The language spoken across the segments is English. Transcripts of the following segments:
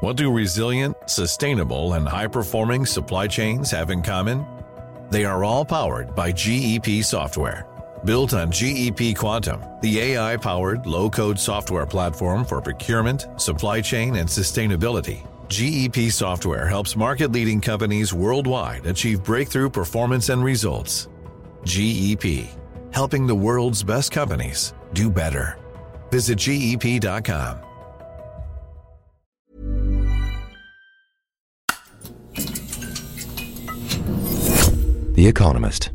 What do resilient, sustainable, and high performing supply chains have in common? They are all powered by GEP software. Built on GEP Quantum, the AI powered low code software platform for procurement, supply chain, and sustainability. GEP software helps market leading companies worldwide achieve breakthrough performance and results. GEP, helping the world's best companies do better. Visit GEP.com. The Economist.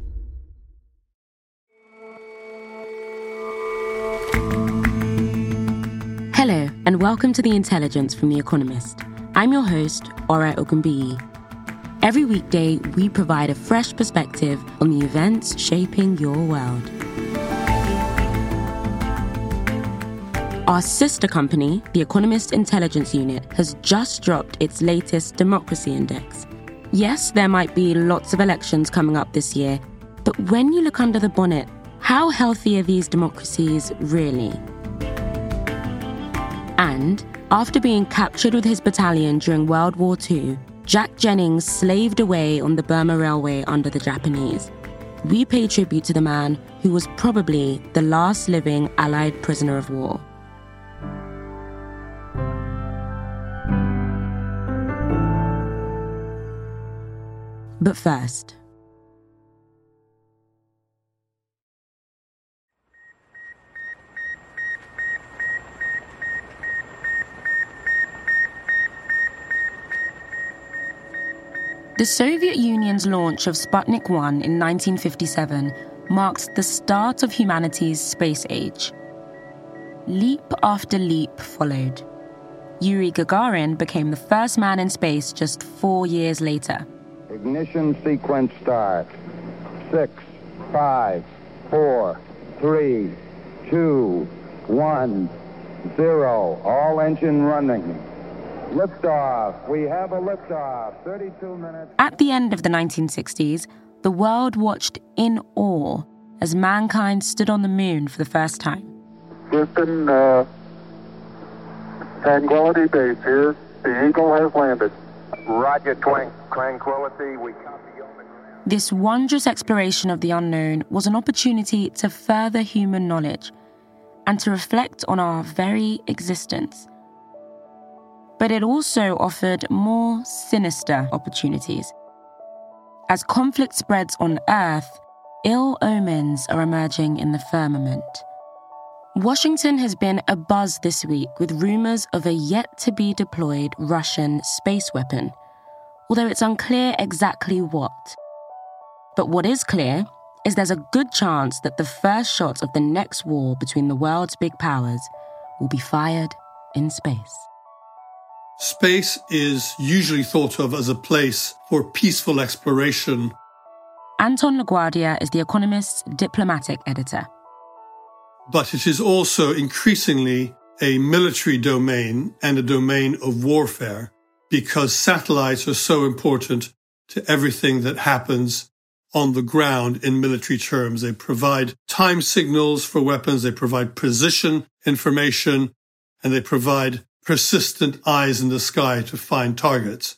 Hello, and welcome to The Intelligence from The Economist. I'm your host, Ore Ogunbiyi. Every weekday, we provide a fresh perspective on the events shaping your world. Our sister company, the Economist Intelligence Unit, has just dropped its latest democracy index. Yes, there might be lots of elections coming up this year, but when you look under the bonnet, how healthy are these democracies really? And after being captured with his battalion during World War II, Jack Jennings slaved away on the Burma Railway under the Japanese. We pay tribute to the man who was probably the last living Allied prisoner of war. But first, The Soviet Union's launch of Sputnik 1 in 1957 marked the start of humanity's space age. Leap after leap followed. Yuri Gagarin became the first man in space just four years later. Ignition sequence start. Six, five, four, three, two, one, zero. All engine running. Liftoff. We have a liftoff. 32 minutes. At the end of the 1960s, the world watched in awe as mankind stood on the moon for the first time. Houston, uh, Tranquility Base here. The Eagle has landed. Roger. Tranquility. We. This wondrous exploration of the unknown was an opportunity to further human knowledge and to reflect on our very existence. But it also offered more sinister opportunities. As conflict spreads on Earth, ill omens are emerging in the firmament. Washington has been abuzz this week with rumors of a yet to be deployed Russian space weapon, although it's unclear exactly what. But what is clear is there's a good chance that the first shots of the next war between the world's big powers will be fired in space. Space is usually thought of as a place for peaceful exploration. Anton LaGuardia is The Economist's diplomatic editor. but it is also increasingly a military domain and a domain of warfare because satellites are so important to everything that happens on the ground in military terms. They provide time signals for weapons, they provide position information, and they provide persistent eyes in the sky to find targets.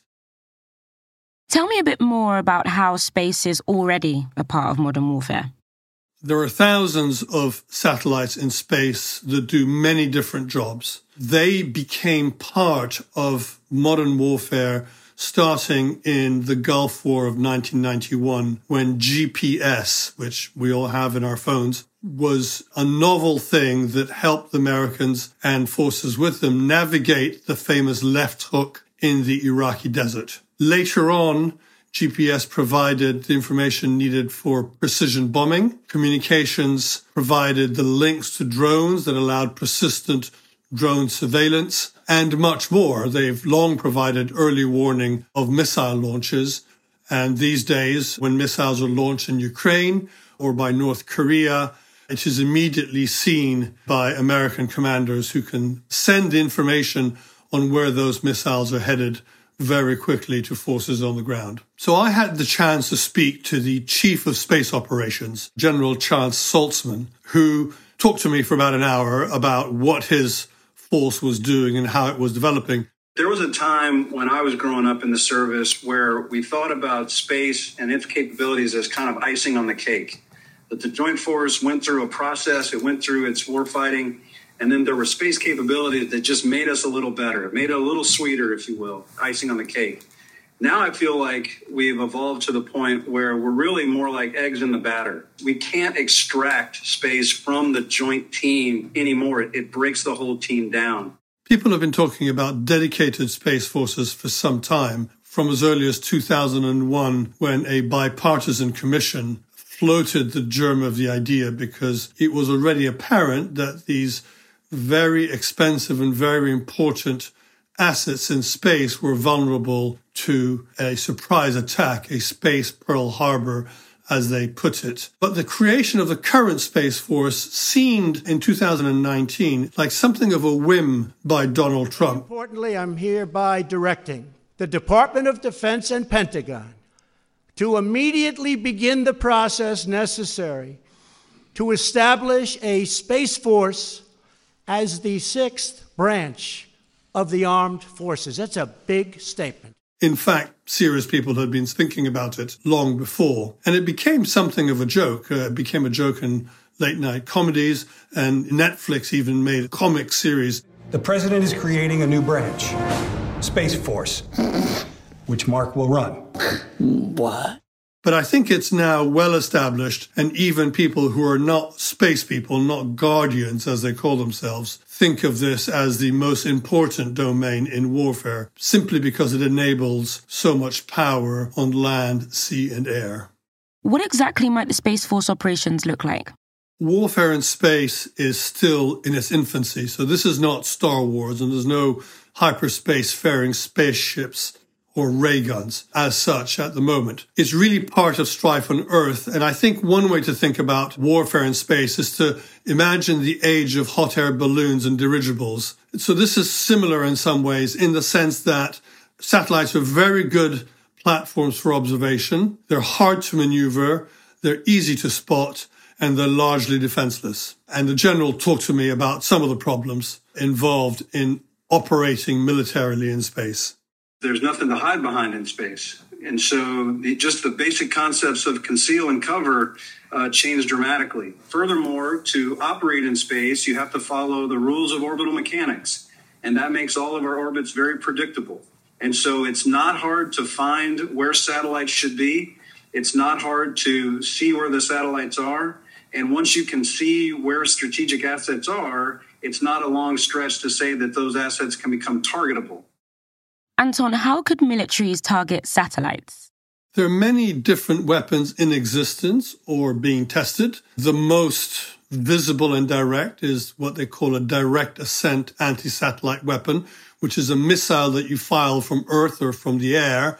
Tell me a bit more about how space is already a part of modern warfare. There are thousands of satellites in space that do many different jobs. They became part of modern warfare starting in the Gulf War of 1991 when GPS, which we all have in our phones, was a novel thing that helped the Americans and forces with them navigate the famous left hook in the Iraqi desert. Later on, GPS provided the information needed for precision bombing. Communications provided the links to drones that allowed persistent drone surveillance and much more. They've long provided early warning of missile launches. And these days, when missiles are launched in Ukraine or by North Korea, it is immediately seen by American commanders who can send information on where those missiles are headed very quickly to forces on the ground. So I had the chance to speak to the chief of space operations, General Chance Saltzman, who talked to me for about an hour about what his force was doing and how it was developing. There was a time when I was growing up in the service where we thought about space and its capabilities as kind of icing on the cake. That the Joint Force went through a process, it went through its warfighting, and then there were space capabilities that just made us a little better, made it a little sweeter, if you will, icing on the cake. Now I feel like we've evolved to the point where we're really more like eggs in the batter. We can't extract space from the joint team anymore. It, it breaks the whole team down. People have been talking about dedicated space forces for some time, from as early as 2001, when a bipartisan commission floated the germ of the idea because it was already apparent that these very expensive and very important assets in space were vulnerable to a surprise attack, a space Pearl Harbor as they put it. But the creation of the current Space Force seemed in 2019 like something of a whim by Donald Trump. Importantly, I'm hereby directing the Department of Defense and Pentagon to immediately begin the process necessary to establish a Space Force as the sixth branch of the armed forces. That's a big statement. In fact, serious people had been thinking about it long before, and it became something of a joke. Uh, it became a joke in late night comedies, and Netflix even made a comic series. The president is creating a new branch, Space Force, which Mark will run. What? But I think it's now well established, and even people who are not space people, not guardians as they call themselves, think of this as the most important domain in warfare, simply because it enables so much power on land, sea, and air. What exactly might the Space Force operations look like? Warfare in space is still in its infancy, so this is not Star Wars, and there's no hyperspace faring spaceships or ray guns as such at the moment. It's really part of strife on Earth. And I think one way to think about warfare in space is to imagine the age of hot air balloons and dirigibles. So this is similar in some ways in the sense that satellites are very good platforms for observation. They're hard to maneuver. They're easy to spot and they're largely defenseless. And the general talked to me about some of the problems involved in operating militarily in space there's nothing to hide behind in space. And so the, just the basic concepts of conceal and cover uh, change dramatically. Furthermore, to operate in space, you have to follow the rules of orbital mechanics. And that makes all of our orbits very predictable. And so it's not hard to find where satellites should be. It's not hard to see where the satellites are. And once you can see where strategic assets are, it's not a long stretch to say that those assets can become targetable. Anton, how could militaries target satellites? There are many different weapons in existence or being tested. The most visible and direct is what they call a direct ascent anti satellite weapon, which is a missile that you fire from Earth or from the air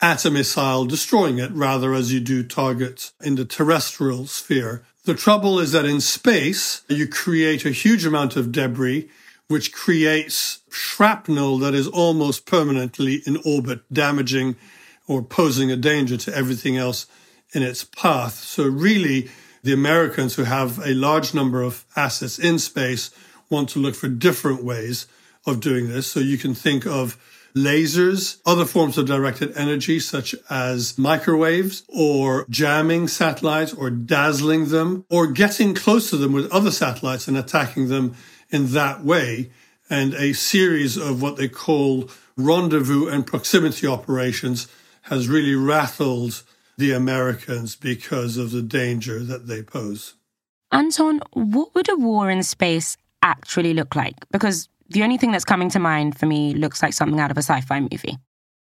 at a missile, destroying it rather as you do targets in the terrestrial sphere. The trouble is that in space, you create a huge amount of debris which creates shrapnel that is almost permanently in orbit, damaging or posing a danger to everything else in its path. So, really, the Americans who have a large number of assets in space want to look for different ways of doing this. So, you can think of lasers, other forms of directed energy, such as microwaves, or jamming satellites, or dazzling them, or getting close to them with other satellites and attacking them in that way, and a series of what they call rendezvous and proximity operations has really rattled the Americans because of the danger that they pose. Anton, what would a war in space actually look like? Because the only thing that's coming to mind for me looks like something out of a sci fi movie.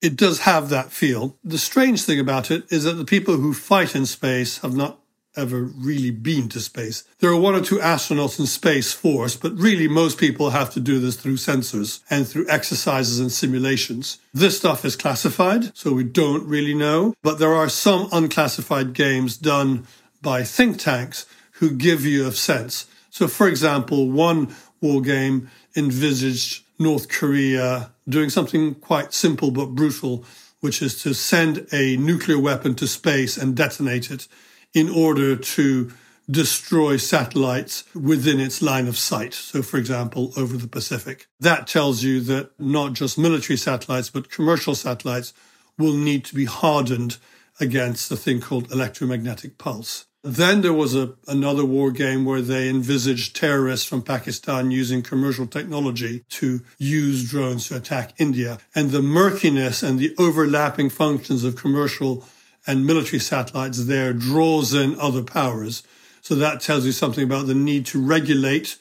It does have that feel. The strange thing about it is that the people who fight in space have not ever really been to space. There are one or two astronauts in Space Force, but really most people have to do this through sensors and through exercises and simulations. This stuff is classified, so we don't really know, but there are some unclassified games done by think tanks who give you a sense. So, for example, one war game envisaged North Korea doing something quite simple but brutal, which is to send a nuclear weapon to space and detonate it in order to destroy satellites within its line of sight. So, for example, over the Pacific. That tells you that not just military satellites, but commercial satellites will need to be hardened against a thing called electromagnetic pulse. Then there was a, another war game where they envisaged terrorists from Pakistan using commercial technology to use drones to attack India. And the murkiness and the overlapping functions of commercial and military satellites there draws in other powers. So that tells you something about the need to regulate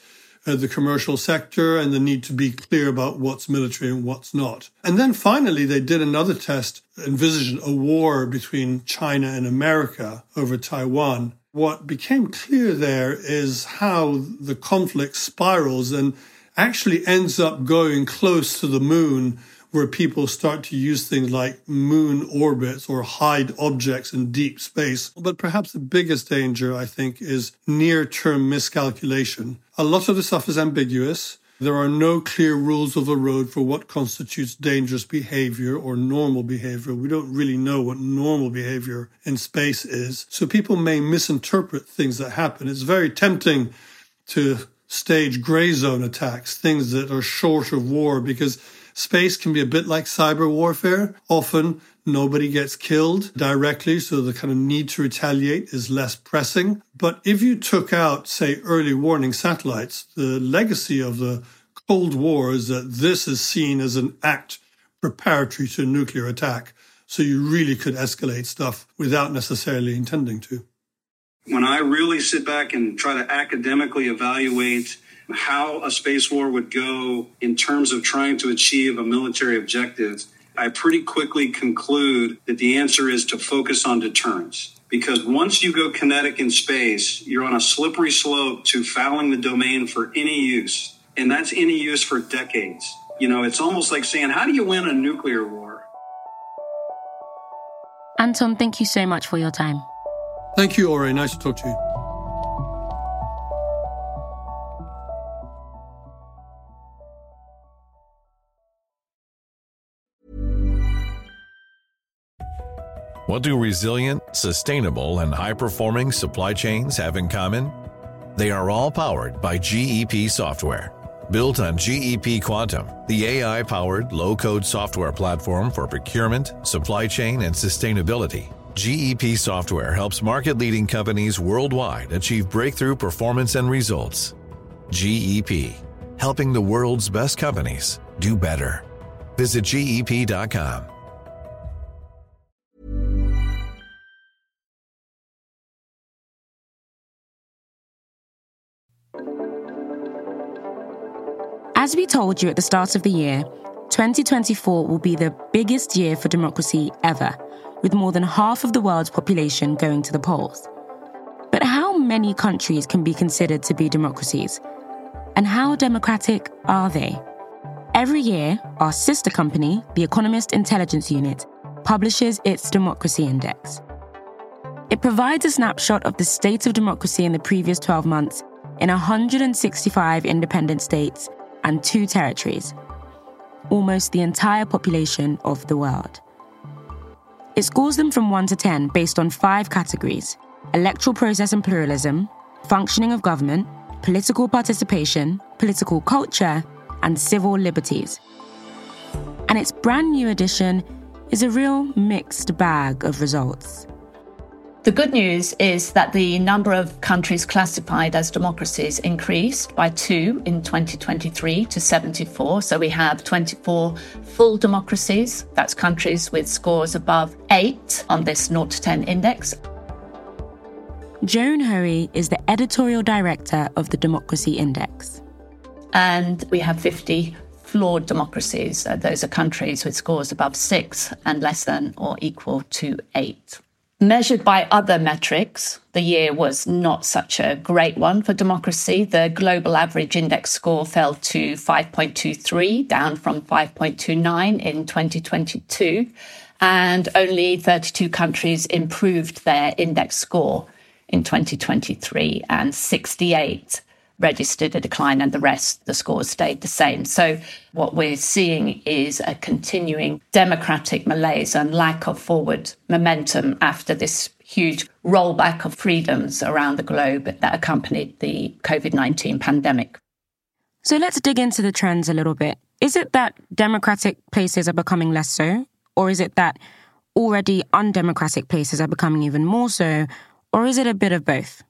uh, the commercial sector and the need to be clear about what's military and what's not. And then finally, they did another test, envisioned a war between China and America over Taiwan. What became clear there is how the conflict spirals and actually ends up going close to the moon where people start to use things like moon orbits or hide objects in deep space. But perhaps the biggest danger, I think, is near term miscalculation. A lot of the stuff is ambiguous. There are no clear rules of the road for what constitutes dangerous behavior or normal behavior. We don't really know what normal behavior in space is. So people may misinterpret things that happen. It's very tempting to stage gray zone attacks, things that are short of war, because Space can be a bit like cyber warfare. Often nobody gets killed directly, so the kind of need to retaliate is less pressing. But if you took out, say, early warning satellites, the legacy of the Cold War is that this is seen as an act preparatory to a nuclear attack. So you really could escalate stuff without necessarily intending to. When I really sit back and try to academically evaluate how a space war would go in terms of trying to achieve a military objective, I pretty quickly conclude that the answer is to focus on deterrence. Because once you go kinetic in space, you're on a slippery slope to fouling the domain for any use. And that's any use for decades. You know, it's almost like saying, how do you win a nuclear war? Anton, thank you so much for your time. Thank you, Ore. Nice to talk to you. What do resilient, sustainable, and high performing supply chains have in common? They are all powered by GEP software. Built on GEP Quantum, the AI powered low code software platform for procurement, supply chain, and sustainability, GEP software helps market leading companies worldwide achieve breakthrough performance and results. GEP, helping the world's best companies do better. Visit GEP.com. As we told you at the start of the year, 2024 will be the biggest year for democracy ever, with more than half of the world's population going to the polls. But how many countries can be considered to be democracies? And how democratic are they? Every year, our sister company, the Economist Intelligence Unit, publishes its Democracy Index. It provides a snapshot of the state of democracy in the previous 12 months in 165 independent states and two territories, almost the entire population of the world. It scores them from 1 to 10 based on five categories electoral process and pluralism, functioning of government, political participation, political culture, and civil liberties. And its brand new edition is a real mixed bag of results. The good news is that the number of countries classified as democracies increased by two in 2023 to 74. So we have 24 full democracies. That's countries with scores above eight on this 0 to 10 index. Joan Hoey is the editorial director of the Democracy Index. And we have 50 flawed democracies. Uh, those are countries with scores above six and less than or equal to eight. Measured by other metrics, the year was not such a great one for democracy. The global average index score fell to 5.23, down from 5.29 in 2022. And only 32 countries improved their index score in 2023, and 68 registered a decline and the rest, the scores stayed the same. So what we're seeing is a continuing democratic malaise and lack of forward momentum after this huge rollback of freedoms around the globe that accompanied the COVID 19 pandemic. So let's dig into the trends a little bit. Is it that democratic places are becoming less so? Or is it that already undemocratic places are becoming even more so? Or is it a bit of both?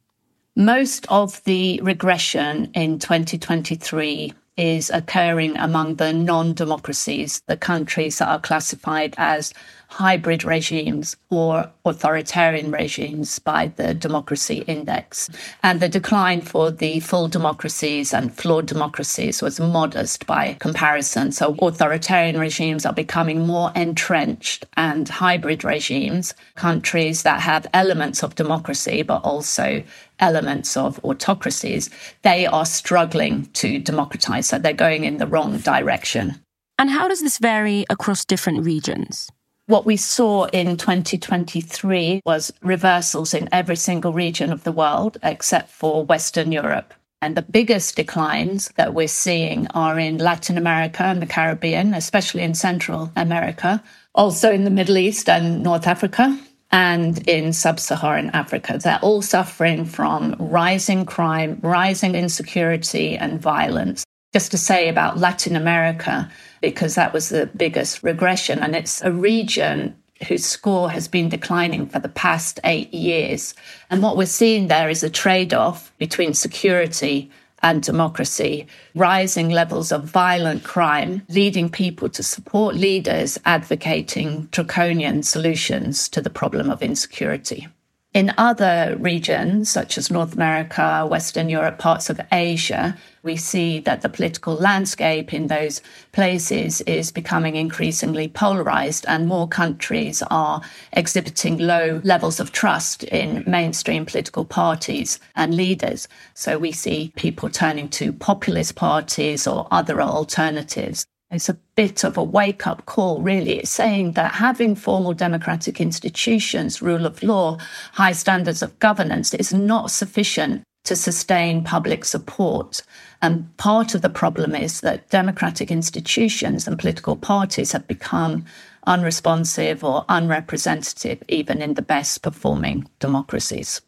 Most of the regression in 2023 is occurring among the non democracies, the countries that are classified as hybrid regimes or authoritarian regimes by the Democracy Index. And the decline for the full democracies and flawed democracies was modest by comparison. So authoritarian regimes are becoming more entrenched, and hybrid regimes, countries that have elements of democracy but also elements of autocracies, they are struggling to democratize. So they're going in the wrong direction. And how does this vary across different regions? What we saw in 2023 was reversals in every single region of the world except for Western Europe. And the biggest declines that we're seeing are in Latin America and the Caribbean, especially in Central America, also in the Middle East and North Africa, and in sub Saharan Africa. They're all suffering from rising crime, rising insecurity, and violence. Just to say about Latin America, because that was the biggest regression. And it's a region whose score has been declining for the past eight years. And what we're seeing there is a trade off between security and democracy, rising levels of violent crime, leading people to support leaders advocating draconian solutions to the problem of insecurity. In other regions, such as North America, Western Europe, parts of Asia, we see that the political landscape in those places is becoming increasingly polarized, and more countries are exhibiting low levels of trust in mainstream political parties and leaders. So we see people turning to populist parties or other alternatives. It's a bit of a wake up call, really. It's saying that having formal democratic institutions, rule of law, high standards of governance is not sufficient to sustain public support. And part of the problem is that democratic institutions and political parties have become unresponsive or unrepresentative, even in the best performing democracies.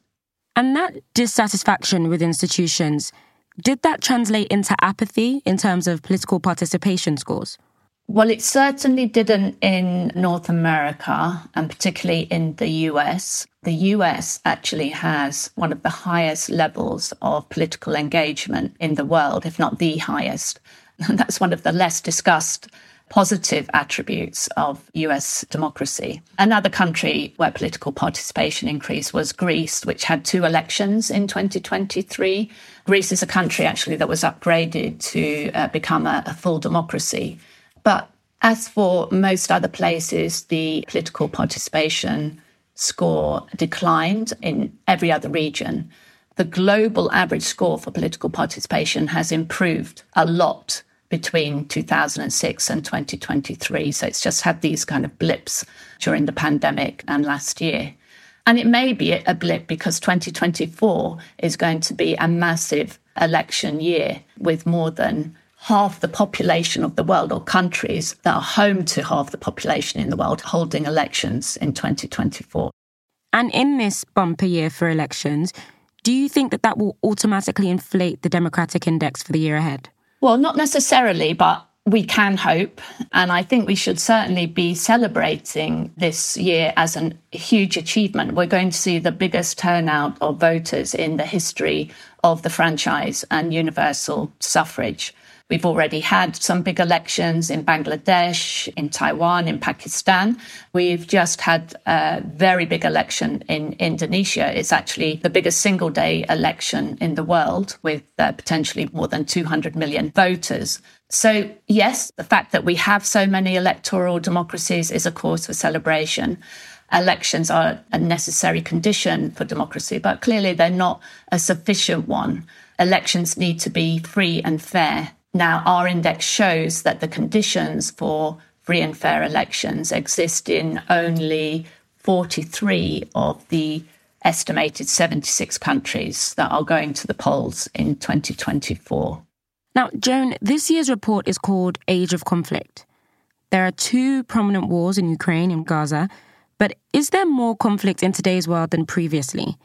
And that dissatisfaction with institutions did that translate into apathy in terms of political participation scores? Well, it certainly didn't in North America and particularly in the US. The US actually has one of the highest levels of political engagement in the world, if not the highest. And that's one of the less discussed positive attributes of US democracy. Another country where political participation increased was Greece, which had two elections in 2023. Greece is a country actually that was upgraded to uh, become a, a full democracy. But as for most other places, the political participation score declined in every other region. The global average score for political participation has improved a lot between 2006 and 2023. So it's just had these kind of blips during the pandemic and last year. And it may be a blip because 2024 is going to be a massive election year with more than half the population of the world or countries that are home to half the population in the world holding elections in 2024. And in this bumper year for elections, do you think that that will automatically inflate the Democratic Index for the year ahead? Well, not necessarily, but we can hope. And I think we should certainly be celebrating this year as a huge achievement. We're going to see the biggest turnout of voters in the history of the franchise and universal suffrage. We've already had some big elections in Bangladesh, in Taiwan, in Pakistan. We've just had a very big election in Indonesia. It's actually the biggest single day election in the world with uh, potentially more than 200 million voters. So, yes, the fact that we have so many electoral democracies is a cause for celebration. Elections are a necessary condition for democracy, but clearly they're not a sufficient one. Elections need to be free and fair. Now, our index shows that the conditions for free and fair elections exist in only 43 of the estimated 76 countries that are going to the polls in 2024. Now, Joan, this year's report is called Age of Conflict. There are two prominent wars in Ukraine and Gaza, but is there more conflict in today's world than previously?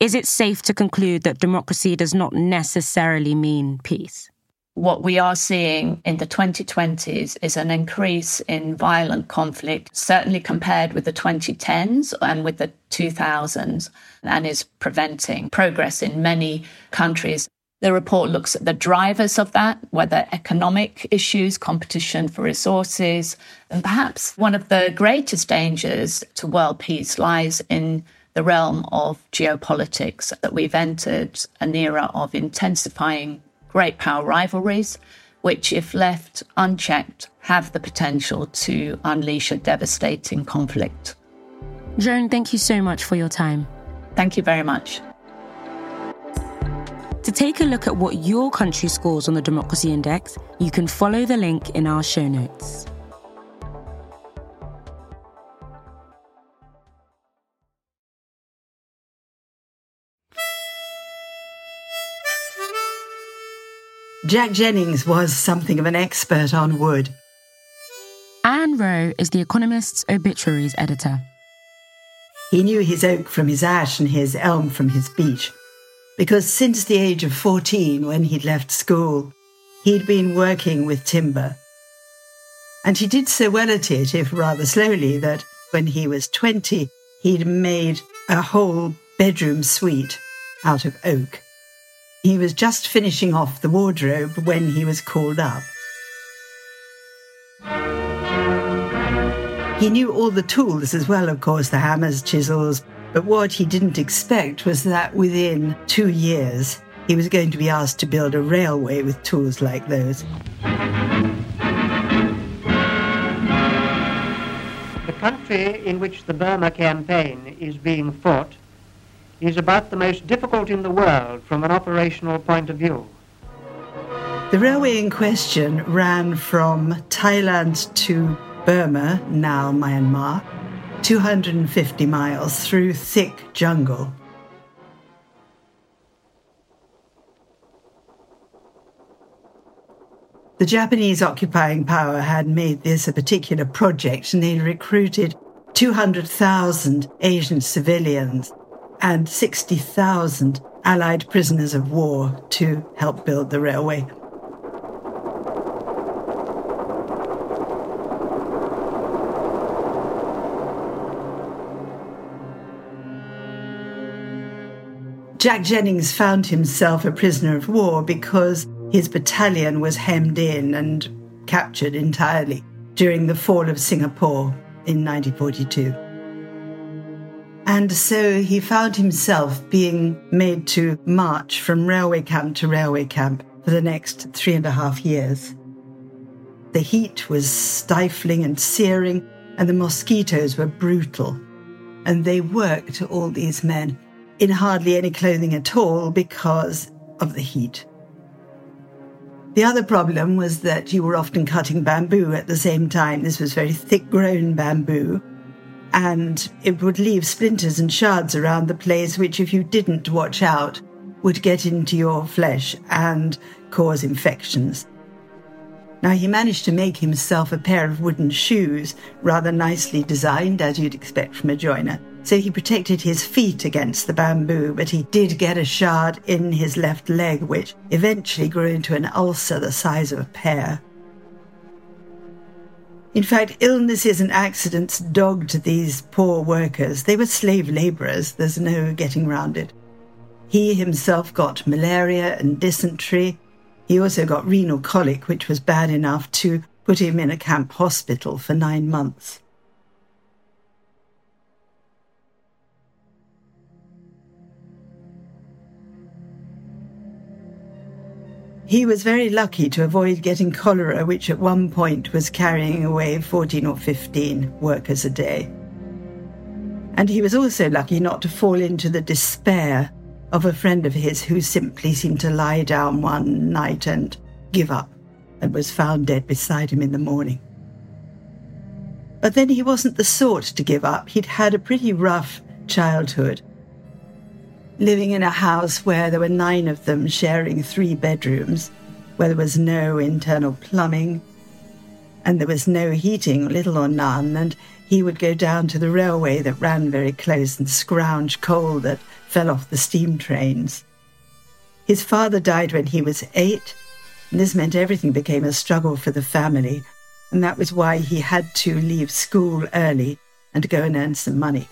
Is it safe to conclude that democracy does not necessarily mean peace? What we are seeing in the 2020s is an increase in violent conflict, certainly compared with the 2010s and with the 2000s, and is preventing progress in many countries. The report looks at the drivers of that, whether economic issues, competition for resources, and perhaps one of the greatest dangers to world peace lies in the realm of geopolitics, that we've entered an era of intensifying great power rivalries, which, if left unchecked, have the potential to unleash a devastating conflict. Joan, thank you so much for your time. Thank you very much. To take a look at what your country scores on the Democracy Index, you can follow the link in our show notes. Jack Jennings was something of an expert on wood. Ann Wroe is The Economist's obituaries editor. He knew his oak from his ash and his elm from his beech, because since the age of 14, when he'd left school, he'd been working with timber. And he did so well at it, if rather slowly, that when he was 20, he'd made a whole bedroom suite out of oak. He was just finishing off the wardrobe when he was called up. He knew all the tools as well, of course, the hammers, chisels, but what he didn't expect was that within two years, he was going to be asked to build a railway with tools like those. The country in which the Burma campaign is being fought is about the most difficult in the world from an operational point of view. The railway in question ran from Thailand to Burma, now Myanmar, 250 miles through thick jungle. The Japanese occupying power had made this a particular project and they recruited 200,000 Asian civilians and 60,000 Allied prisoners of war to help build the railway. Jack Jennings found himself a prisoner of war because his battalion was hemmed in and captured entirely during the fall of Singapore in 1942. And so he found himself being made to march from railway camp to railway camp for the next three and a half years. The heat was stifling and searing, and the mosquitoes were brutal. And they worked, all these men, in hardly any clothing at all because of the heat. The other problem was that you were often cutting bamboo at the same time. This was very thick grown bamboo, and it would leave splinters and shards around the place, which, if you didn't watch out, would get into your flesh and cause infections. Now, he managed to make himself a pair of wooden shoes, rather nicely designed, as you'd expect from a joiner. So he protected his feet against the bamboo, but he did get a shard in his left leg, which eventually grew into an ulcer the size of a pear. In fact, illnesses and accidents dogged these poor workers. They were slave labourers, there's no getting round it. He himself got malaria and dysentery. He also got renal colic, which was bad enough to put him in a camp hospital for nine months. He was very lucky to avoid getting cholera, which at one point was carrying away 14 or 15 workers a day. And he was also lucky not to fall into the despair of a friend of his who simply seemed to lie down one night and give up and was found dead beside him in the morning. But then he wasn't the sort to give up. He'd had a pretty rough childhood. Living in a house where there were nine of them sharing three bedrooms, where there was no internal plumbing, and there was no heating, little or none, and he would go down to the railway that ran very close and scrounge coal that fell off the steam trains. His father died when he was eight, and this meant everything became a struggle for the family, and that was why he had to leave school early and go and earn some money.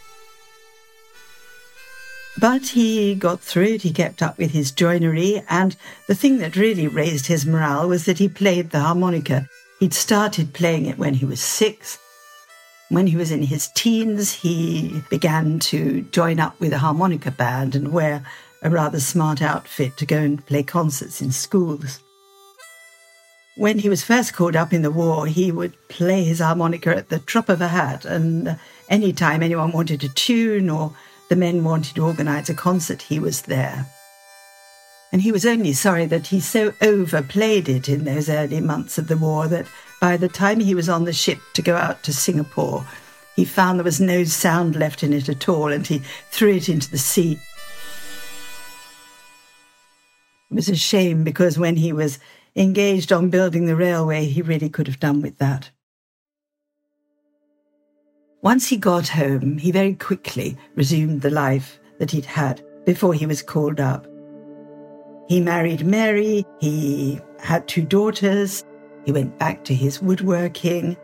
But he got through it, he kept up with his joinery, and the thing that really raised his morale was that he played the harmonica. He'd started playing it when he was six. When he was in his teens, he began to join up with a harmonica band and wear a rather smart outfit to go and play concerts in schools. When he was first called up in the war, he would play his harmonica at the drop of a hat, and any time anyone wanted a tune or the men wanted to organize a concert, he was there. And he was only sorry that he so overplayed it in those early months of the war that by the time he was on the ship to go out to Singapore, he found there was no sound left in it at all and he threw it into the sea. It was a shame because when he was engaged on building the railway, he really could have done with that. Once he got home, he very quickly resumed the life that he'd had before he was called up. He married Mary, he had two daughters, he went back to his woodworking.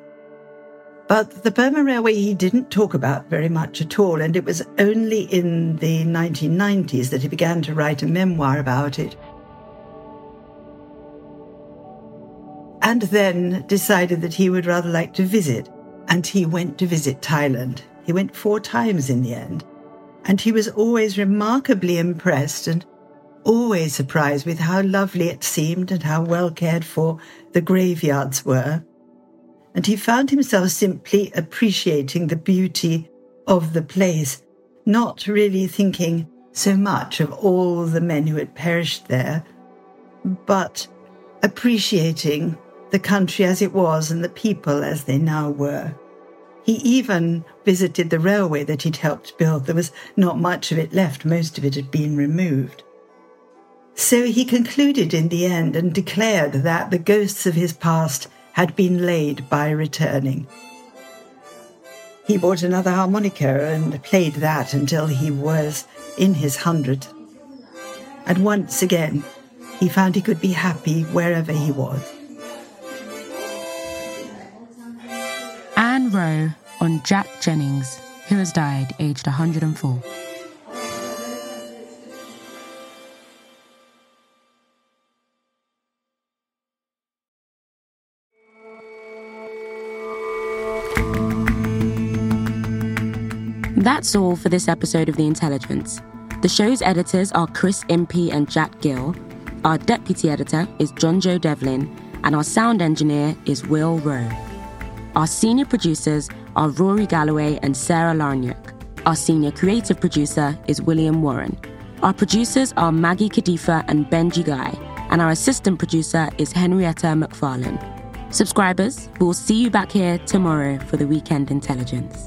But the Burma Railway he didn't talk about very much at all, and it was only in the 1990s that he began to write a memoir about it. and then decided that he would rather like to visit. And he went to visit Thailand. He went four times in the end. And he was always remarkably impressed and always surprised with how lovely it seemed and how well cared for the graveyards were. And he found himself simply appreciating the beauty of the place, not really thinking so much of all the men who had perished there, but appreciating the country as it was and the people as they now were. He even visited the railway that he'd helped build. There was not much of it left, most of it had been removed. So he concluded in the end and declared that the ghosts of his past had been laid by returning. He bought another harmonica and played that until he was in his hundred. And once again, he found he could be happy wherever he was. On Jack Jennings, who has died aged 104. That's all for this episode of The Intelligence. The show's editors are Chris Impey and Jack Gill. Our deputy editor is John Joe Devlin, and our sound engineer is Will Rowe. Our senior producers are Rory Galloway and Sarah Larniuk. Our senior creative producer is William Warren. Our producers are Maggie Kadifa and Benji Guy, and our assistant producer is Henrietta McFarlane. Subscribers, we'll see you back here tomorrow for the Weekend Intelligence.